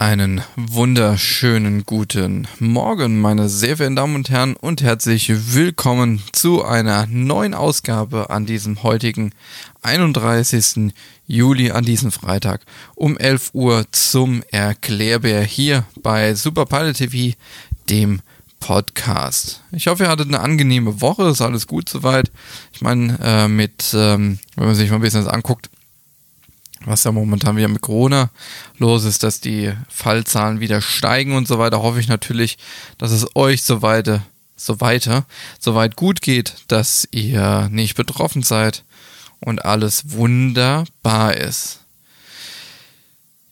Einen wunderschönen guten Morgen, meine sehr verehrten Damen und Herren, und herzlich willkommen zu einer neuen Ausgabe an diesem heutigen 31. Juli, an diesem Freitag um 11 Uhr zum Erklärbär hier bei Super Pilot TV, dem Podcast. Ich hoffe, ihr hattet eine angenehme Woche, ist alles gut soweit. Ich meine, äh, mit, ähm, wenn man sich mal ein bisschen das anguckt, was ja momentan wieder mit Corona los ist, dass die Fallzahlen wieder steigen und so weiter, hoffe ich natürlich, dass es euch so weiter, so weiter, so weit gut geht, dass ihr nicht betroffen seid und alles wunderbar ist.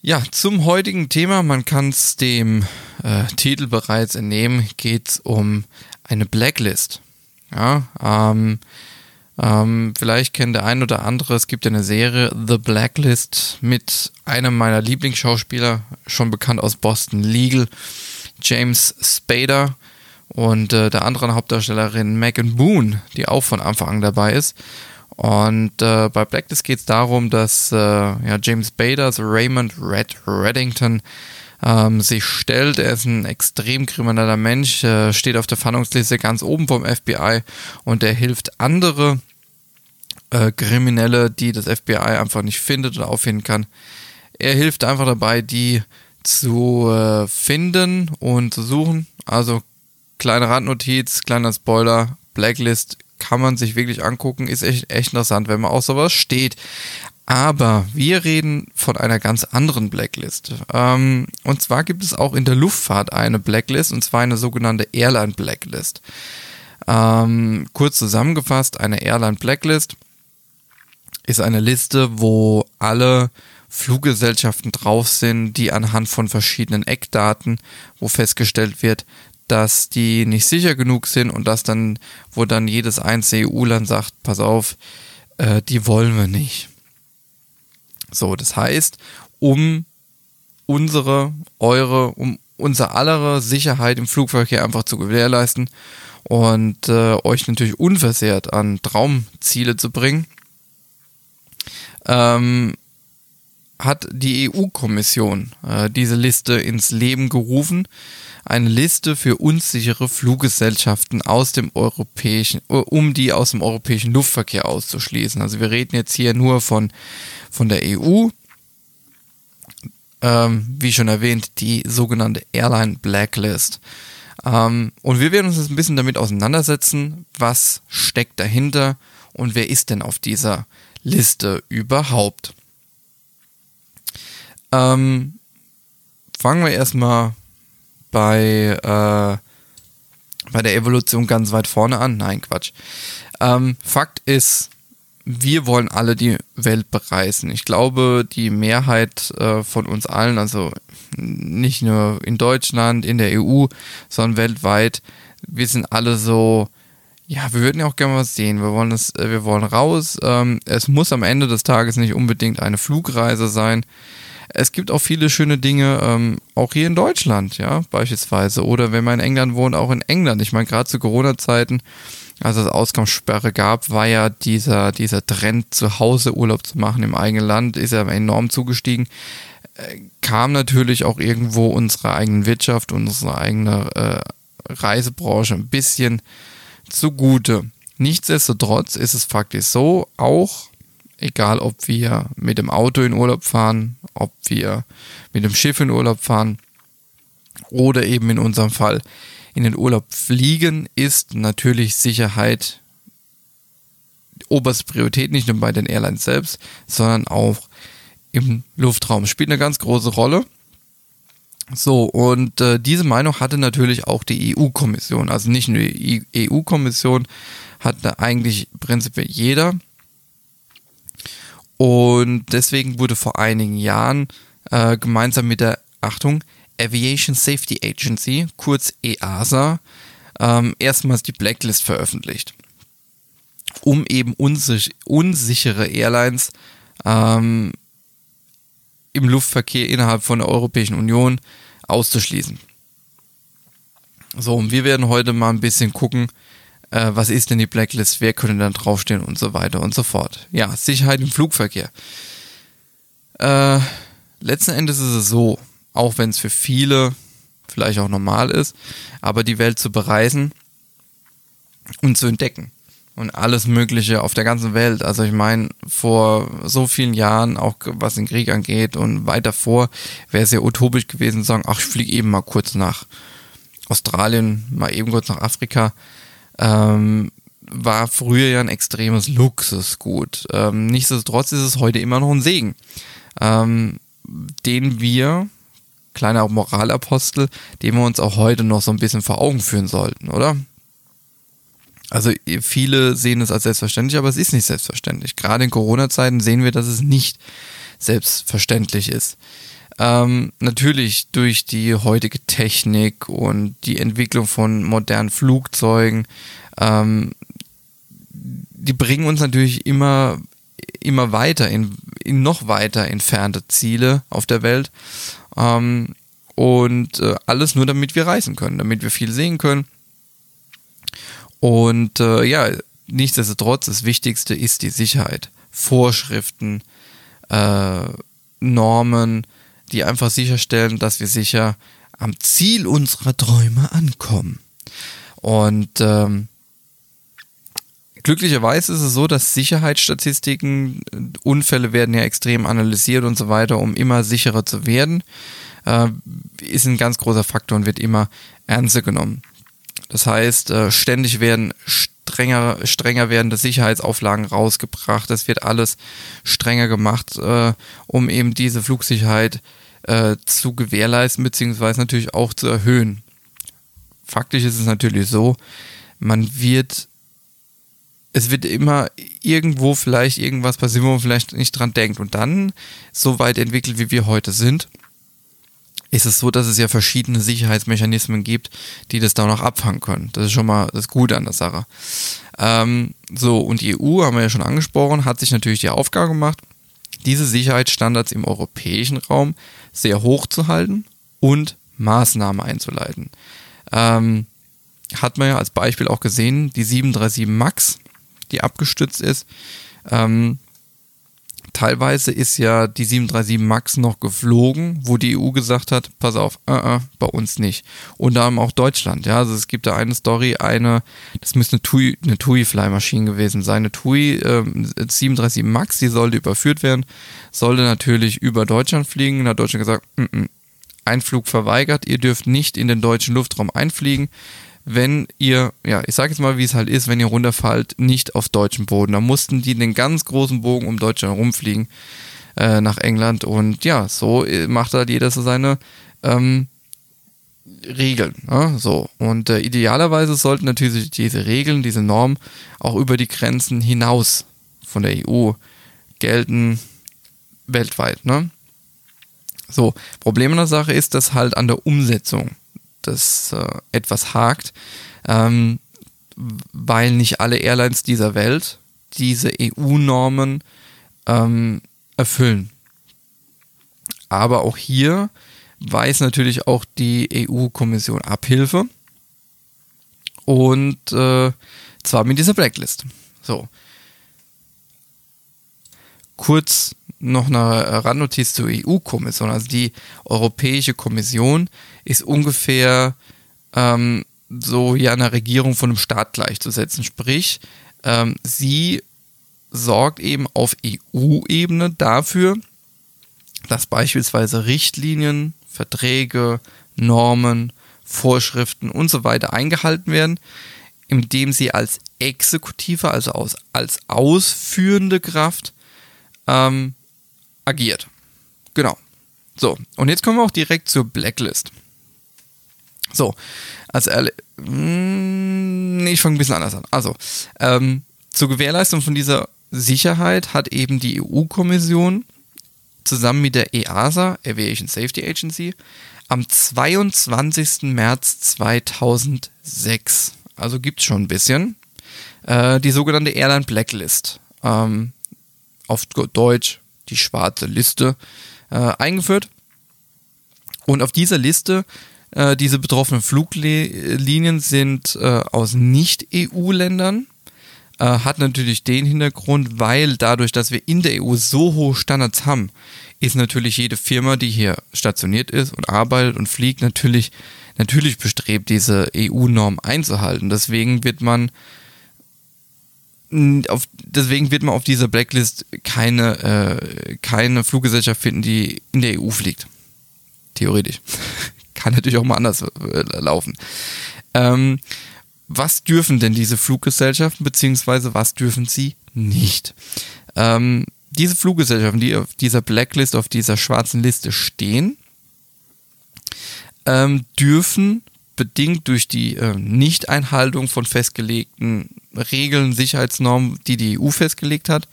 Ja, zum heutigen Thema, man kann es dem äh, Titel bereits entnehmen, geht es um eine Blacklist. Ja, ähm, ähm, vielleicht kennt der ein oder andere, es gibt eine Serie, The Blacklist, mit einem meiner Lieblingsschauspieler, schon bekannt aus Boston Legal, James Spader und äh, der anderen Hauptdarstellerin Megan Boone, die auch von Anfang an dabei ist. Und äh, bei Blacklist geht es darum, dass äh, ja, James Bader, also Raymond Red Reddington, ähm, sich stellt. Er ist ein extrem krimineller Mensch, äh, steht auf der Fahndungsliste ganz oben vom FBI und er hilft andere äh, Kriminelle, die das FBI einfach nicht findet oder auffinden kann. Er hilft einfach dabei, die zu äh, finden und zu suchen. Also kleine Randnotiz, kleiner Spoiler, Blacklist kann man sich wirklich angucken, ist echt, echt interessant, wenn man auf sowas steht. Aber wir reden von einer ganz anderen Blacklist. Ähm, und zwar gibt es auch in der Luftfahrt eine Blacklist, und zwar eine sogenannte Airline Blacklist. Ähm, kurz zusammengefasst, eine Airline Blacklist ist eine Liste, wo alle Fluggesellschaften drauf sind, die anhand von verschiedenen Eckdaten, wo festgestellt wird, dass die nicht sicher genug sind und dass dann, wo dann jedes einzelne EU-Land sagt, pass auf, äh, die wollen wir nicht. So, das heißt, um unsere, eure, um unser aller Sicherheit im Flugverkehr einfach zu gewährleisten und äh, euch natürlich unversehrt an Traumziele zu bringen, ähm, hat die EU-Kommission äh, diese Liste ins Leben gerufen. Eine Liste für unsichere Fluggesellschaften aus dem europäischen, äh, um die aus dem europäischen Luftverkehr auszuschließen. Also wir reden jetzt hier nur von, von der EU. Ähm, wie schon erwähnt, die sogenannte Airline Blacklist. Ähm, und wir werden uns jetzt ein bisschen damit auseinandersetzen, was steckt dahinter und wer ist denn auf dieser Liste überhaupt. Ähm, fangen wir erstmal bei, äh, bei der Evolution ganz weit vorne an. Nein, Quatsch. Ähm, Fakt ist, wir wollen alle die Welt bereisen. Ich glaube, die Mehrheit äh, von uns allen, also nicht nur in Deutschland, in der EU, sondern weltweit, wir sind alle so ja, wir würden ja auch gerne was sehen. Wir wollen das, äh, wir wollen raus. Ähm, es muss am Ende des Tages nicht unbedingt eine Flugreise sein. Es gibt auch viele schöne Dinge, ähm, auch hier in Deutschland, ja, beispielsweise. Oder wenn man in England wohnt, auch in England. Ich meine, gerade zu Corona-Zeiten, als es Ausgangssperre gab, war ja dieser, dieser Trend, zu Hause Urlaub zu machen im eigenen Land, ist ja enorm zugestiegen. Äh, kam natürlich auch irgendwo unsere eigene Wirtschaft, unsere eigene äh, Reisebranche ein bisschen zugute. Nichtsdestotrotz ist es faktisch so, auch egal ob wir mit dem Auto in Urlaub fahren, ob wir mit dem Schiff in Urlaub fahren oder eben in unserem Fall in den Urlaub fliegen, ist natürlich Sicherheit oberste Priorität, nicht nur bei den Airlines selbst, sondern auch im Luftraum. Spielt eine ganz große Rolle. So, und äh, diese Meinung hatte natürlich auch die EU-Kommission. Also nicht nur die EU-Kommission, hatte eigentlich prinzipiell jeder. Und deswegen wurde vor einigen Jahren äh, gemeinsam mit der, Achtung, Aviation Safety Agency, kurz EASA, ähm, erstmals die Blacklist veröffentlicht. Um eben unsich unsichere Airlines ähm, im Luftverkehr innerhalb von der Europäischen Union auszuschließen. So, und wir werden heute mal ein bisschen gucken, äh, was ist denn die Blacklist, wer könnte dann draufstehen und so weiter und so fort. Ja, Sicherheit im Flugverkehr. Äh, letzten Endes ist es so, auch wenn es für viele vielleicht auch normal ist, aber die Welt zu bereisen und zu entdecken und alles Mögliche auf der ganzen Welt. Also ich meine, vor so vielen Jahren, auch was den Krieg angeht und weiter vor, wäre es ja utopisch gewesen zu sagen, ach, ich fliege eben mal kurz nach Australien, mal eben kurz nach Afrika. Ähm, war früher ja ein extremes Luxusgut. Ähm, nichtsdestotrotz ist es heute immer noch ein Segen, ähm, den wir, kleiner Moralapostel, den wir uns auch heute noch so ein bisschen vor Augen führen sollten, oder? Also viele sehen es als selbstverständlich, aber es ist nicht selbstverständlich. Gerade in Corona-Zeiten sehen wir, dass es nicht selbstverständlich ist. Ähm, natürlich durch die heutige Technik und die Entwicklung von modernen Flugzeugen, ähm, die bringen uns natürlich immer, immer weiter in, in noch weiter entfernte Ziele auf der Welt. Ähm, und äh, alles nur, damit wir reisen können, damit wir viel sehen können und äh, ja, nichtsdestotrotz, das Wichtigste ist die Sicherheit. Vorschriften, äh, Normen, die einfach sicherstellen, dass wir sicher am Ziel unserer Träume ankommen. Und ähm, glücklicherweise ist es so, dass Sicherheitsstatistiken, Unfälle werden ja extrem analysiert und so weiter, um immer sicherer zu werden, äh, ist ein ganz großer Faktor und wird immer ernster genommen. Das heißt, äh, ständig werden strenger, strenger werdende Sicherheitsauflagen rausgebracht. Es wird alles strenger gemacht, äh, um eben diese Flugsicherheit äh, zu gewährleisten, beziehungsweise natürlich auch zu erhöhen. Faktisch ist es natürlich so, man wird, es wird immer irgendwo vielleicht irgendwas passieren, wo man vielleicht nicht dran denkt. Und dann, so weit entwickelt, wie wir heute sind, ist es so, dass es ja verschiedene Sicherheitsmechanismen gibt, die das da noch abfangen können. Das ist schon mal das Gute an der Sache. Ähm, so, und die EU, haben wir ja schon angesprochen, hat sich natürlich die Aufgabe gemacht, diese Sicherheitsstandards im europäischen Raum sehr hoch zu halten und Maßnahmen einzuleiten. Ähm, hat man ja als Beispiel auch gesehen, die 737 MAX, die abgestützt ist, ähm, teilweise ist ja die 737 MAX noch geflogen, wo die EU gesagt hat, pass auf, uh -uh, bei uns nicht. Unter anderem auch Deutschland, ja, also es gibt da eine Story, eine, das müsste eine TUI, eine TUI-Fly-Maschine gewesen sein, eine TUI äh, 737 MAX, die sollte überführt werden, sollte natürlich über Deutschland fliegen, da hat Deutschland gesagt, mm -mm, Einflug verweigert, ihr dürft nicht in den deutschen Luftraum einfliegen, wenn ihr, ja, ich sage jetzt mal, wie es halt ist, wenn ihr runterfallt, nicht auf deutschem Boden. Da mussten die den ganz großen Bogen um Deutschland rumfliegen äh, nach England und ja, so äh, macht halt jeder so seine ähm, Regeln. Ne? So. Und äh, idealerweise sollten natürlich diese Regeln, diese Normen auch über die Grenzen hinaus von der EU gelten weltweit. Ne? So, Problem an der Sache ist, dass halt an der Umsetzung das äh, etwas hakt, ähm, weil nicht alle Airlines dieser Welt diese EU-Normen ähm, erfüllen. Aber auch hier weiß natürlich auch die EU-Kommission Abhilfe und äh, zwar mit dieser Blacklist. So. Kurz noch eine Randnotiz zur EU-Kommission. Also die Europäische Kommission ist ungefähr ähm, so ja einer Regierung von einem Staat gleichzusetzen. Sprich, ähm, sie sorgt eben auf EU-Ebene dafür, dass beispielsweise Richtlinien, Verträge, Normen, Vorschriften und so weiter eingehalten werden, indem sie als Exekutive, also aus, als ausführende Kraft, ähm, agiert. Genau. So, und jetzt kommen wir auch direkt zur Blacklist. So, also, hm, nee, ich fange ein bisschen anders an. Also, ähm, zur Gewährleistung von dieser Sicherheit hat eben die EU-Kommission zusammen mit der EASA, Aviation Safety Agency, am 22. März 2006, also gibt es schon ein bisschen, äh, die sogenannte Airline Blacklist, ähm, auf Deutsch die schwarze Liste, äh, eingeführt. Und auf dieser Liste, äh, diese betroffenen Fluglinien sind äh, aus Nicht-EU-Ländern äh, hat natürlich den Hintergrund, weil dadurch, dass wir in der EU so hohe Standards haben, ist natürlich jede Firma, die hier stationiert ist und arbeitet und fliegt, natürlich, natürlich bestrebt, diese EU-Norm einzuhalten. Deswegen wird man auf, deswegen wird man auf dieser Blacklist keine, äh, keine Fluggesellschaft finden, die in der EU fliegt. Theoretisch. Kann natürlich auch mal anders äh, laufen. Ähm, was dürfen denn diese Fluggesellschaften, beziehungsweise was dürfen sie nicht? Ähm, diese Fluggesellschaften, die auf dieser Blacklist, auf dieser schwarzen Liste stehen, ähm, dürfen bedingt durch die äh, Nichteinhaltung von festgelegten Regeln, Sicherheitsnormen, die die EU festgelegt hat,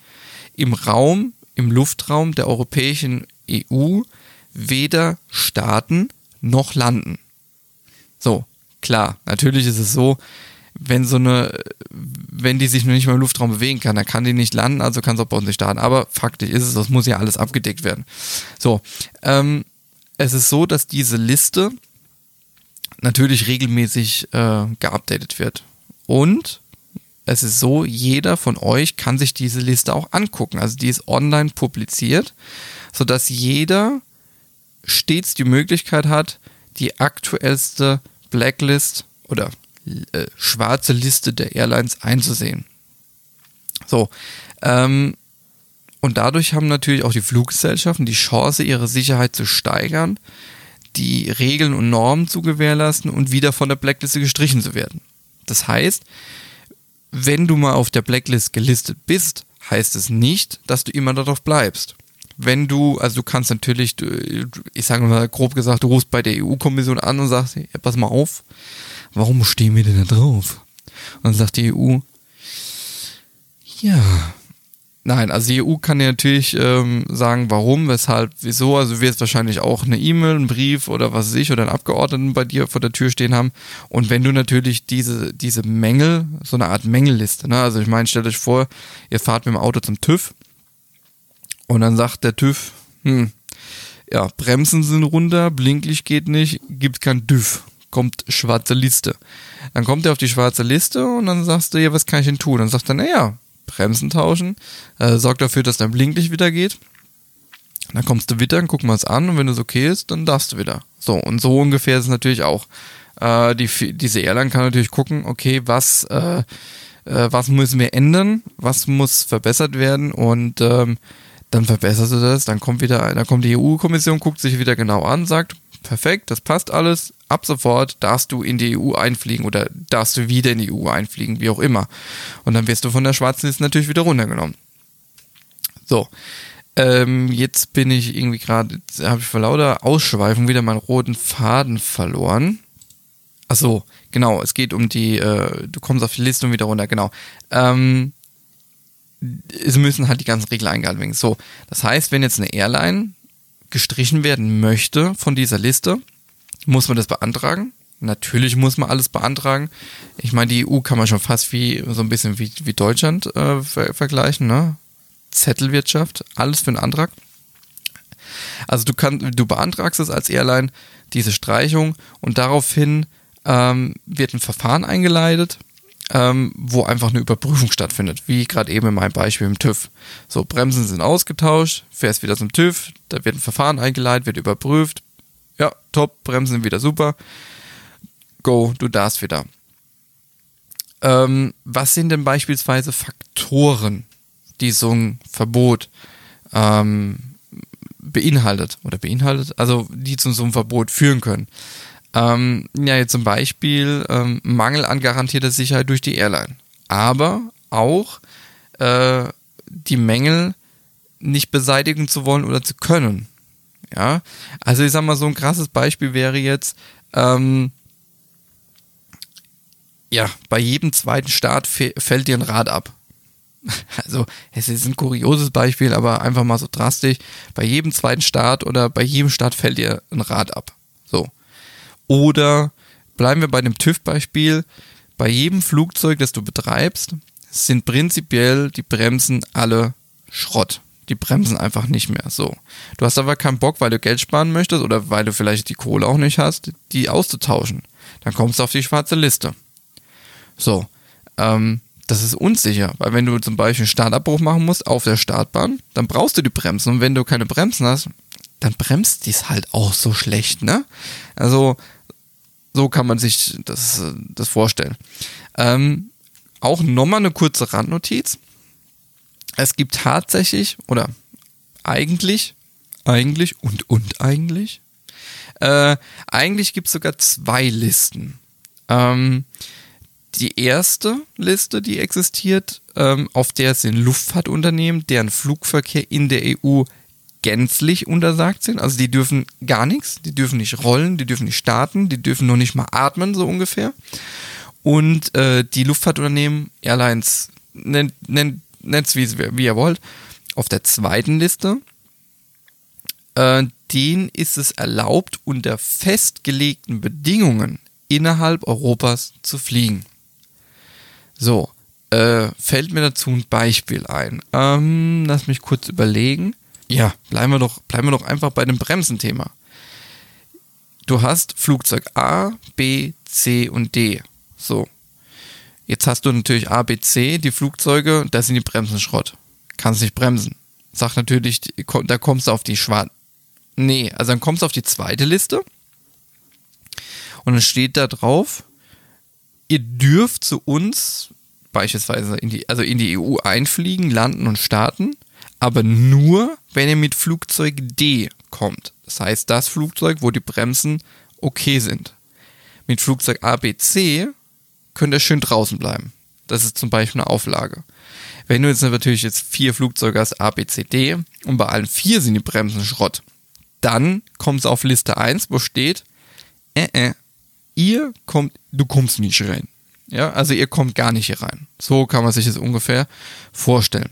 im Raum, im Luftraum der Europäischen EU weder starten noch landen. So, klar, natürlich ist es so, wenn so eine, wenn die sich noch nicht mal im Luftraum bewegen kann, dann kann die nicht landen, also kann es auch bei uns nicht starten. Aber faktisch ist es, das muss ja alles abgedeckt werden. So, ähm, es ist so, dass diese Liste natürlich regelmäßig äh, geupdatet wird. Und es ist so, jeder von euch kann sich diese Liste auch angucken. Also die ist online publiziert, sodass jeder stets die Möglichkeit hat, die aktuellste Blacklist oder äh, schwarze Liste der Airlines einzusehen. So, ähm, und dadurch haben natürlich auch die Fluggesellschaften die Chance, ihre Sicherheit zu steigern, die Regeln und Normen zu gewährleisten und wieder von der Blackliste gestrichen zu werden. Das heißt, wenn du mal auf der Blacklist gelistet bist, heißt es nicht, dass du immer darauf bleibst. Wenn du, also du kannst natürlich, ich sage mal grob gesagt, du rufst bei der EU-Kommission an und sagst, ja, pass mal auf, warum stehen wir denn da drauf? Und dann sagt die EU, ja, Nein, also die EU kann dir natürlich ähm, sagen, warum, weshalb, wieso. Also du wirst wahrscheinlich auch eine E-Mail, einen Brief oder was weiß ich oder einen Abgeordneten bei dir vor der Tür stehen haben. Und wenn du natürlich diese, diese Mängel, so eine Art Mängelliste, ne? Also ich meine, stellt euch vor, ihr fahrt mit dem Auto zum TÜV und dann sagt der TÜV, hm, ja, Bremsen sind runter, Blinklicht geht nicht, gibt kein TÜV, kommt schwarze Liste. Dann kommt er auf die schwarze Liste und dann sagst du, ja, was kann ich denn tun? Dann sagt er, naja, Bremsen tauschen, äh, sorgt dafür, dass dein Blinklicht wieder geht. Dann kommst du wieder, gucken wir es an und wenn es okay ist, dann darfst du wieder. So, und so ungefähr ist es natürlich auch. Äh, die, diese Airline kann natürlich gucken, okay, was, äh, äh, was müssen wir ändern, was muss verbessert werden und ähm, dann verbesserst du das, dann kommt wieder, dann kommt die EU-Kommission, guckt sich wieder genau an, sagt, perfekt, das passt alles, ab sofort darfst du in die EU einfliegen oder darfst du wieder in die EU einfliegen, wie auch immer. Und dann wirst du von der schwarzen Liste natürlich wieder runtergenommen. So. Ähm, jetzt bin ich irgendwie gerade, habe ich vor lauter Ausschweifung wieder meinen roten Faden verloren. Ach so, genau, es geht um die, äh, du kommst auf die Liste und wieder runter, genau. Ähm, es müssen halt die ganzen Regeln eingehalten werden. So, das heißt, wenn jetzt eine Airline gestrichen werden möchte von dieser Liste, muss man das beantragen. Natürlich muss man alles beantragen. Ich meine, die EU kann man schon fast wie so ein bisschen wie, wie Deutschland äh, ver vergleichen, ne? Zettelwirtschaft, alles für einen Antrag. Also du kannst, du beantragst es als Airline, diese Streichung, und daraufhin ähm, wird ein Verfahren eingeleitet, ähm, wo einfach eine Überprüfung stattfindet, wie gerade eben in meinem Beispiel im TÜV. So, Bremsen sind ausgetauscht, fährst wieder zum TÜV, da wird ein Verfahren eingeleitet, wird überprüft, ja, top, Bremsen wieder super. Go, du darfst wieder. Ähm, was sind denn beispielsweise Faktoren, die so ein Verbot ähm, beinhaltet oder beinhaltet, also die zu so einem Verbot führen können? Ähm, ja, jetzt zum Beispiel ähm, Mangel an garantierter Sicherheit durch die Airline, aber auch äh, die Mängel nicht beseitigen zu wollen oder zu können. Ja, also ich sag mal, so ein krasses Beispiel wäre jetzt, ähm, ja, bei jedem zweiten Start fällt dir ein Rad ab. Also, es ist ein kurioses Beispiel, aber einfach mal so drastisch. Bei jedem zweiten Start oder bei jedem Start fällt dir ein Rad ab. So. Oder bleiben wir bei dem TÜV-Beispiel. Bei jedem Flugzeug, das du betreibst, sind prinzipiell die Bremsen alle Schrott die bremsen einfach nicht mehr. So. Du hast aber keinen Bock, weil du Geld sparen möchtest oder weil du vielleicht die Kohle auch nicht hast, die auszutauschen. Dann kommst du auf die schwarze Liste. So. Ähm, das ist unsicher, weil wenn du zum Beispiel einen Startabbruch machen musst auf der Startbahn, dann brauchst du die Bremsen und wenn du keine Bremsen hast, dann bremst dies halt auch so schlecht, ne? Also so kann man sich das, das vorstellen. Ähm, auch nochmal eine kurze Randnotiz. Es gibt tatsächlich, oder eigentlich, eigentlich und und eigentlich, äh, eigentlich gibt es sogar zwei Listen. Ähm, die erste Liste, die existiert, ähm, auf der sind Luftfahrtunternehmen, deren Flugverkehr in der EU gänzlich untersagt sind. Also die dürfen gar nichts, die dürfen nicht rollen, die dürfen nicht starten, die dürfen noch nicht mal atmen, so ungefähr. Und äh, die Luftfahrtunternehmen, Airlines, nennt nennt es wie, wie ihr wollt, auf der zweiten Liste, äh, denen ist es erlaubt, unter festgelegten Bedingungen innerhalb Europas zu fliegen. So, äh, fällt mir dazu ein Beispiel ein. Ähm, lass mich kurz überlegen. Ja, bleiben wir doch, bleiben wir doch einfach bei dem Bremsenthema. Du hast Flugzeug A, B, C und D. So. Jetzt hast du natürlich A, B, C, die Flugzeuge, da sind die Bremsen Schrott. Kannst nicht bremsen. Sag natürlich, da kommst du auf die schwarze. Nee, also dann kommst du auf die zweite Liste. Und dann steht da drauf, ihr dürft zu uns beispielsweise in die, also in die EU einfliegen, landen und starten aber nur, wenn ihr mit Flugzeug D kommt. Das heißt, das Flugzeug, wo die Bremsen okay sind. Mit Flugzeug A, B, C könnt ihr schön draußen bleiben. Das ist zum Beispiel eine Auflage. Wenn du jetzt natürlich jetzt vier Flugzeuge hast, A, B, C, D, und bei allen vier sind die Bremsen Schrott, dann kommt es auf Liste 1, wo steht, äh, äh, ihr kommt, du kommst nicht rein. Ja, also ihr kommt gar nicht hier rein. So kann man sich das ungefähr vorstellen.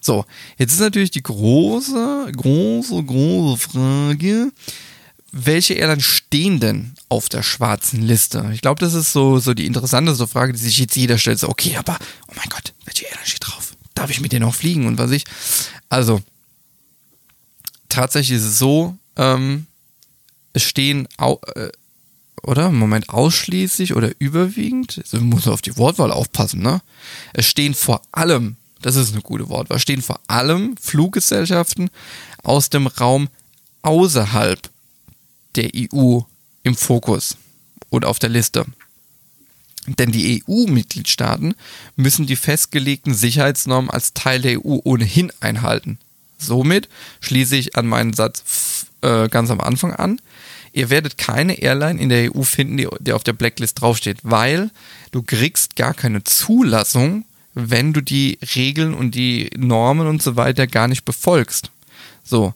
So, jetzt ist natürlich die große, große, große Frage, welche Airlines stehen denn auf der schwarzen Liste? Ich glaube, das ist so, so die interessanteste Frage, die sich jetzt jeder stellt. So, okay, aber, oh mein Gott, welche Airline steht drauf? Darf ich mit denen auch fliegen und was ich? Also, tatsächlich ist es so, ähm, es stehen, au, äh, oder? Moment, ausschließlich oder überwiegend? Also, muss auf die Wortwahl aufpassen, ne? Es stehen vor allem das ist eine gute Wortwahl, stehen vor allem Fluggesellschaften aus dem Raum außerhalb der EU im Fokus und auf der Liste. Denn die EU-Mitgliedstaaten müssen die festgelegten Sicherheitsnormen als Teil der EU ohnehin einhalten. Somit schließe ich an meinen Satz äh, ganz am Anfang an. Ihr werdet keine Airline in der EU finden, die, die auf der Blacklist draufsteht, weil du kriegst gar keine Zulassung wenn du die Regeln und die Normen und so weiter gar nicht befolgst. So.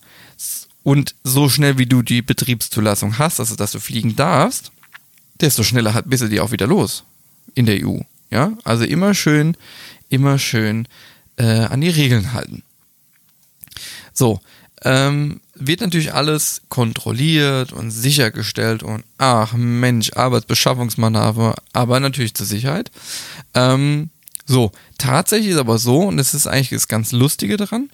Und so schnell wie du die Betriebszulassung hast, also dass du fliegen darfst, desto schneller bist du die auch wieder los in der EU. Ja, also immer schön, immer schön äh, an die Regeln halten. So, ähm, wird natürlich alles kontrolliert und sichergestellt und ach Mensch, Arbeitsbeschaffungsmanöver, aber natürlich zur Sicherheit. Ähm, so, tatsächlich ist aber so, und das ist eigentlich das ganz Lustige daran,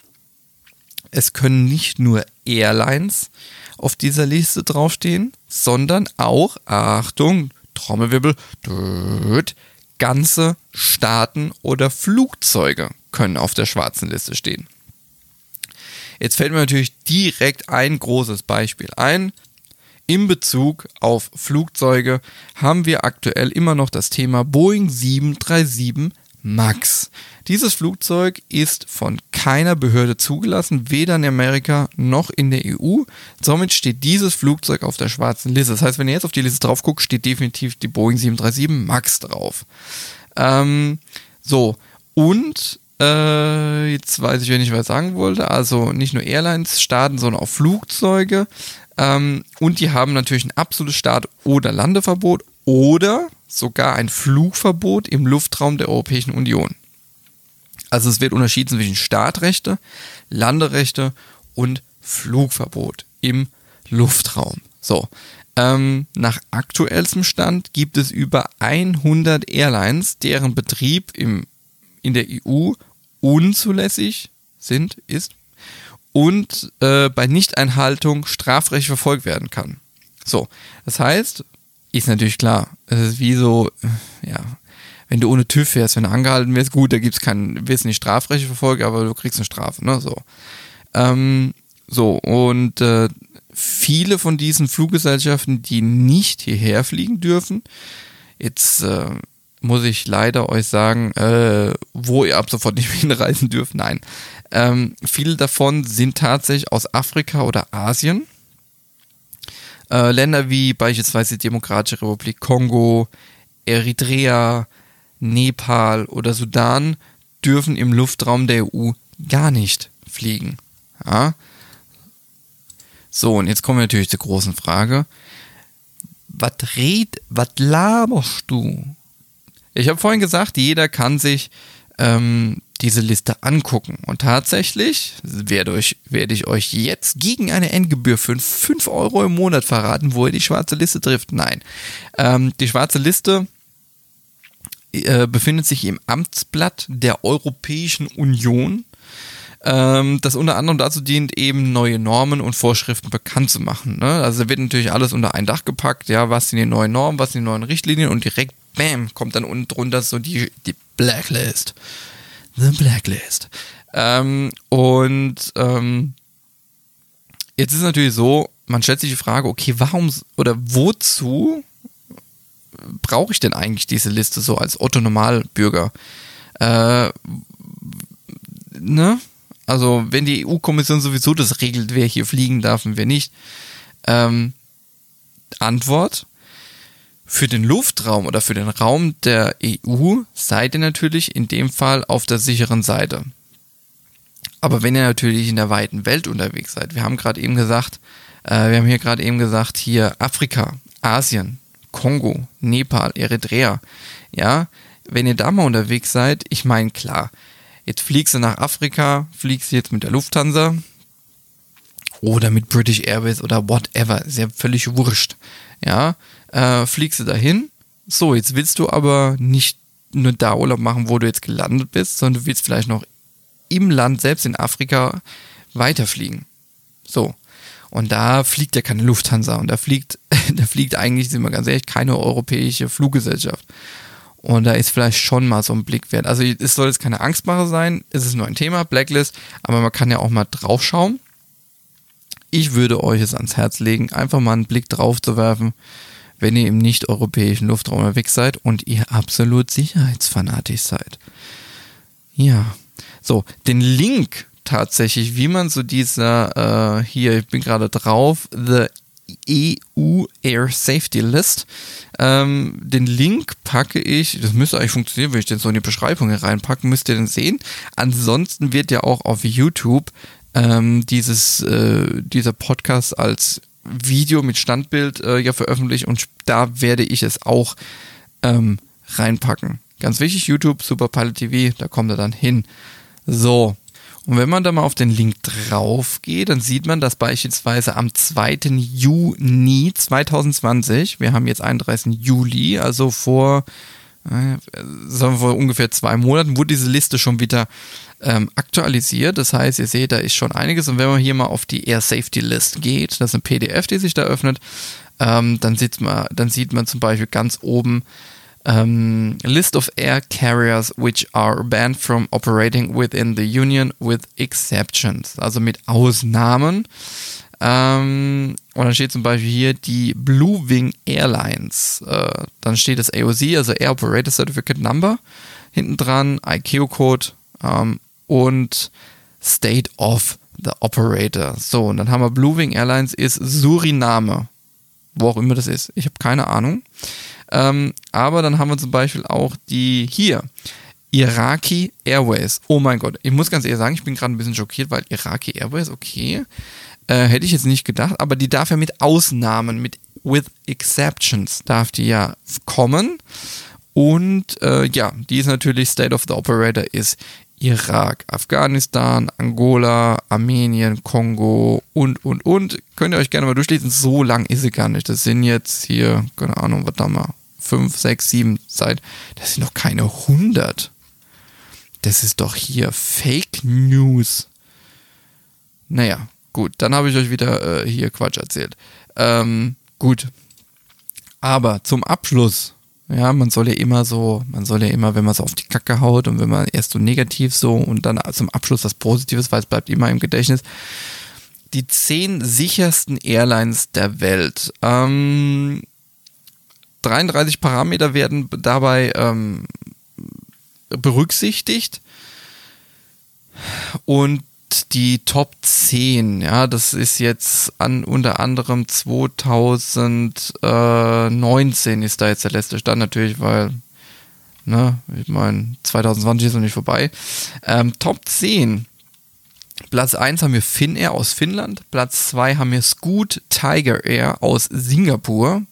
es können nicht nur Airlines auf dieser Liste draufstehen, sondern auch, Achtung, Trommelwirbel, död, ganze Staaten oder Flugzeuge können auf der schwarzen Liste stehen. Jetzt fällt mir natürlich direkt ein großes Beispiel ein. In Bezug auf Flugzeuge haben wir aktuell immer noch das Thema Boeing 737 MAX. Dieses Flugzeug ist von keiner Behörde zugelassen, weder in Amerika noch in der EU. Somit steht dieses Flugzeug auf der schwarzen Liste. Das heißt, wenn ihr jetzt auf die Liste drauf guckt, steht definitiv die Boeing 737 MAX drauf. Ähm, so, und äh, jetzt weiß ich, wenn ich was sagen wollte. Also nicht nur Airlines starten, sondern auch Flugzeuge. Ähm, und die haben natürlich ein absolutes Start- oder Landeverbot oder sogar ein Flugverbot im Luftraum der Europäischen Union. Also es wird unterschieden zwischen Startrechte, Landerechte und Flugverbot im Luftraum. So, ähm, nach aktuellstem Stand gibt es über 100 Airlines, deren Betrieb im, in der EU unzulässig sind, ist und äh, bei Nichteinhaltung strafrechtlich verfolgt werden kann. So, das heißt, ist natürlich klar. Es ist wie so, ja, wenn du ohne TÜV fährst, wenn du angehalten wirst, gut, da gibt's keinen, wirst nicht strafrechtlich verfolgt, aber du kriegst eine Strafe, ne, so. Ähm, so, und äh, viele von diesen Fluggesellschaften, die nicht hierher fliegen dürfen, jetzt äh, muss ich leider euch sagen, äh, wo ihr ab sofort nicht mehr hinreisen dürft. Nein. Ähm, viele davon sind tatsächlich aus Afrika oder Asien. Äh, Länder wie beispielsweise Demokratische Republik Kongo, Eritrea, Nepal oder Sudan dürfen im Luftraum der EU gar nicht fliegen. Ja? So, und jetzt kommen wir natürlich zur großen Frage. Was red, was laberst du? Ich habe vorhin gesagt, jeder kann sich ähm, diese Liste angucken. Und tatsächlich werde, euch, werde ich euch jetzt gegen eine Endgebühr von 5 Euro im Monat verraten, wo ihr die schwarze Liste trifft. Nein. Ähm, die schwarze Liste äh, befindet sich im Amtsblatt der Europäischen Union, ähm, das unter anderem dazu dient, eben neue Normen und Vorschriften bekannt zu machen. Ne? Also da wird natürlich alles unter ein Dach gepackt, ja, was sind die neuen Normen, was sind die neuen Richtlinien und direkt, bam, kommt dann unten drunter so die, die Blacklist. The Blacklist. Ähm, und ähm, jetzt ist natürlich so, man stellt sich die Frage, okay, warum oder wozu brauche ich denn eigentlich diese Liste so als Otto Normalbürger? Äh, ne? Also, wenn die EU-Kommission sowieso das regelt, wer hier fliegen darf und wer nicht. Ähm, Antwort: Für den Luftraum oder für den Raum der EU seid ihr natürlich in dem Fall auf der sicheren Seite. Aber wenn ihr natürlich in der weiten Welt unterwegs seid, wir haben gerade eben gesagt, äh, wir haben hier gerade eben gesagt, hier Afrika, Asien, Kongo, Nepal, Eritrea. Ja, wenn ihr da mal unterwegs seid, ich meine, klar, jetzt fliegst du nach Afrika, fliegst du jetzt mit der Lufthansa oder mit British Airways oder whatever, ist ja völlig wurscht. Ja, äh, fliegst du dahin, so, jetzt willst du aber nicht nur da Urlaub machen, wo du jetzt gelandet bist, sondern du willst vielleicht noch im Land selbst in Afrika weiterfliegen. So. Und da fliegt ja keine Lufthansa und da fliegt, da fliegt eigentlich, sind wir ganz ehrlich, keine europäische Fluggesellschaft. Und da ist vielleicht schon mal so ein Blick wert. Also es soll jetzt keine Angstmache sein, es ist nur ein Thema, Blacklist, aber man kann ja auch mal draufschauen. Ich würde euch es ans Herz legen, einfach mal einen Blick drauf zu werfen, wenn ihr im nicht-europäischen Luftraum unterwegs seid und ihr absolut sicherheitsfanatisch seid. Ja, so, den Link tatsächlich, wie man so dieser, äh, hier, ich bin gerade drauf, The EU Air Safety List. Ähm, den Link packe ich, das müsste eigentlich funktionieren, wenn ich den so in die Beschreibung hier reinpacke, müsst ihr den sehen. Ansonsten wird ja auch auf YouTube ähm, dieses, äh, dieser Podcast als Video mit Standbild äh, ja veröffentlicht und da werde ich es auch ähm, reinpacken. Ganz wichtig, YouTube, Super Pilot TV, da kommt er dann hin. So, und wenn man da mal auf den Link drauf geht, dann sieht man, dass beispielsweise am 2. Juni 2020, wir haben jetzt 31. Juli, also vor, äh, sagen wir vor ungefähr zwei Monaten, wurde diese Liste schon wieder ähm, aktualisiert. Das heißt, ihr seht, da ist schon einiges. Und wenn man hier mal auf die Air Safety List geht, das ist ein PDF, die sich da öffnet, ähm, dann, sieht man, dann sieht man zum Beispiel ganz oben, um, list of air carriers which are banned from operating within the Union with exceptions, also mit Ausnahmen. Ähm, und dann steht zum Beispiel hier die Blue Wing Airlines. Äh, dann steht das AOC, also Air Operator Certificate Number, hinten dran, ICAO-Code ähm, und State of the Operator. So, und dann haben wir Blue Wing Airlines ist Suriname. Wo auch immer das ist. Ich habe keine Ahnung. Ähm, aber dann haben wir zum Beispiel auch die hier. Iraqi Airways. Oh mein Gott, ich muss ganz ehrlich sagen, ich bin gerade ein bisschen schockiert, weil Iraqi Airways, okay, äh, hätte ich jetzt nicht gedacht, aber die darf ja mit Ausnahmen, mit with exceptions, darf die ja kommen. Und äh, ja, die ist natürlich State of the Operator ist Irak, Afghanistan, Angola, Armenien, Kongo und, und, und. Könnt ihr euch gerne mal durchlesen. So lang ist sie gar nicht. Das sind jetzt hier, keine Ahnung, was da mal, 5, 6, 7 seit. Das sind doch keine 100. Das ist doch hier Fake News. Naja, gut, dann habe ich euch wieder äh, hier Quatsch erzählt. Ähm, gut. Aber zum Abschluss Ja, man soll ja immer so, man soll ja immer, wenn man so auf die Kacke haut und wenn man erst so negativ so und dann zum Abschluss was Positives, weil es bleibt immer im Gedächtnis. Die zehn sichersten Airlines der Welt. Ähm, 33 Parameter werden dabei ähm, berücksichtigt. Und die Top 10, ja, das ist jetzt an unter anderem 2019 ist da jetzt der letzte Stand natürlich, weil, ne, ich meine, 2020 ist noch nicht vorbei. Ähm, Top 10. Platz 1 haben wir Finnair aus Finnland, Platz 2 haben wir Scoot Tiger Air aus Singapur.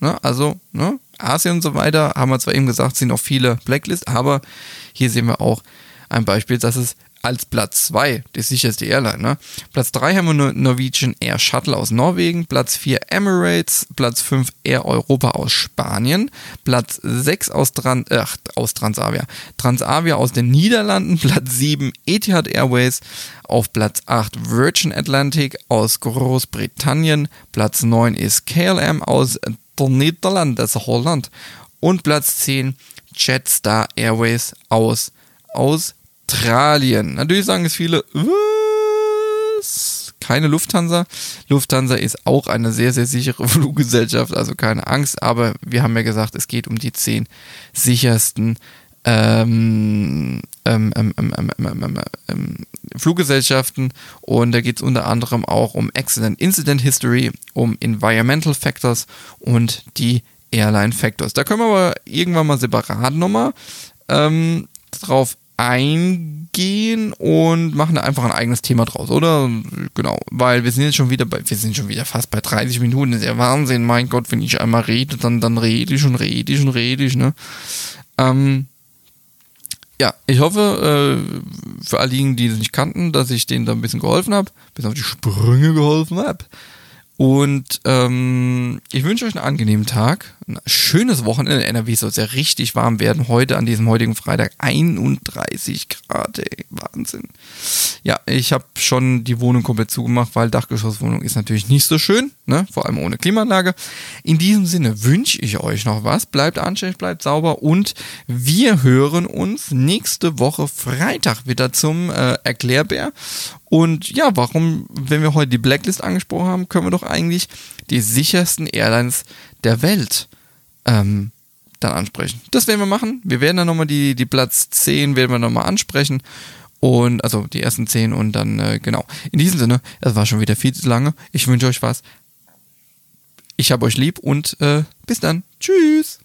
Ne, also, ne, Asien und so weiter, haben wir zwar eben gesagt, sind noch viele Blacklist, aber hier sehen wir auch ein Beispiel, dass es als Platz 2 die sicherste Airline. Ne? Platz 3 haben wir Norwegian Air Shuttle aus Norwegen, Platz 4 Emirates, Platz 5 Air Europa aus Spanien, Platz 6 aus, Tran äh, aus Transavia, Transavia aus den Niederlanden, Platz 7 Etihad Airways, auf Platz 8 Virgin Atlantic aus Großbritannien, Platz 9 ist KLM aus der Niederlande, das ist Holland und Platz 10 Jetstar Airways aus aus Australien. Natürlich sagen es viele, was? Keine Lufthansa. Lufthansa ist auch eine sehr, sehr sichere Fluggesellschaft, also keine Angst. Aber wir haben ja gesagt, es geht um die zehn sichersten ähm, ähm, ähm, Fluggesellschaften und da geht es unter anderem auch um Accident Incident History, um Environmental Factors und die Airline Factors. Da können wir aber irgendwann mal separat nochmal ähm, drauf eingehen und machen da einfach ein eigenes Thema draus, oder? Genau, weil wir sind jetzt schon wieder bei, wir sind schon wieder fast bei 30 Minuten, das ist ja Wahnsinn, mein Gott, wenn ich einmal rede, dann, dann rede ich und rede ich und rede ich, ne? Ähm, ja, ich hoffe, äh, für all diejenigen, die es nicht kannten, dass ich denen da ein bisschen geholfen habe, bis auf die Sprünge geholfen habe. Und ähm, ich wünsche euch einen angenehmen Tag, ein schönes Wochenende. NRW soll es ja richtig warm werden. Heute an diesem heutigen Freitag 31 Grad, ey, Wahnsinn. Ja, ich habe schon die Wohnung komplett zugemacht, weil Dachgeschosswohnung ist natürlich nicht so schön, ne? vor allem ohne Klimaanlage. In diesem Sinne wünsche ich euch noch was. Bleibt anständig, bleibt sauber und wir hören uns nächste Woche Freitag wieder zum äh, Erklärbär. Und ja, warum, wenn wir heute die Blacklist angesprochen haben, können wir doch eigentlich die sichersten Airlines der Welt ähm, dann ansprechen. Das werden wir machen. Wir werden dann nochmal die, die Platz 10 werden wir nochmal ansprechen. Und also die ersten 10 und dann, äh, genau. In diesem Sinne, es war schon wieder viel zu lange. Ich wünsche euch was. Ich habe euch lieb und äh, bis dann. Tschüss.